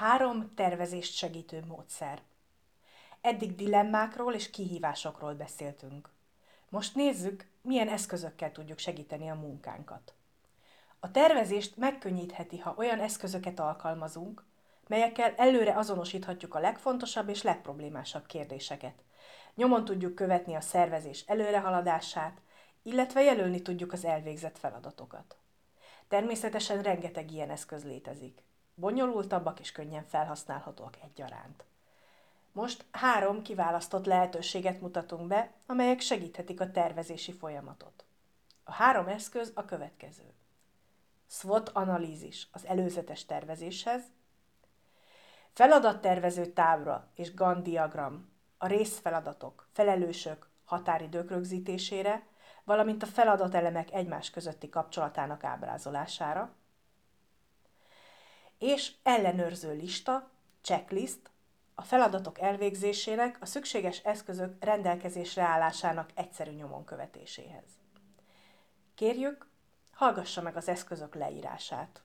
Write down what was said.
Három tervezést segítő módszer. Eddig dilemmákról és kihívásokról beszéltünk. Most nézzük, milyen eszközökkel tudjuk segíteni a munkánkat. A tervezést megkönnyítheti, ha olyan eszközöket alkalmazunk, melyekkel előre azonosíthatjuk a legfontosabb és legproblémásabb kérdéseket. Nyomon tudjuk követni a szervezés előrehaladását, illetve jelölni tudjuk az elvégzett feladatokat. Természetesen rengeteg ilyen eszköz létezik. Bonyolultabbak és könnyen felhasználhatóak egyaránt. Most három kiválasztott lehetőséget mutatunk be, amelyek segíthetik a tervezési folyamatot. A három eszköz a következő. SWOT analízis az előzetes tervezéshez, feladattervező tábla és Gantt diagram a részfeladatok, felelősök, határidők rögzítésére, valamint a feladatelemek egymás közötti kapcsolatának ábrázolására, és ellenőrző lista, checklist, a feladatok elvégzésének, a szükséges eszközök rendelkezésre állásának egyszerű nyomon követéséhez. Kérjük, hallgassa meg az eszközök leírását.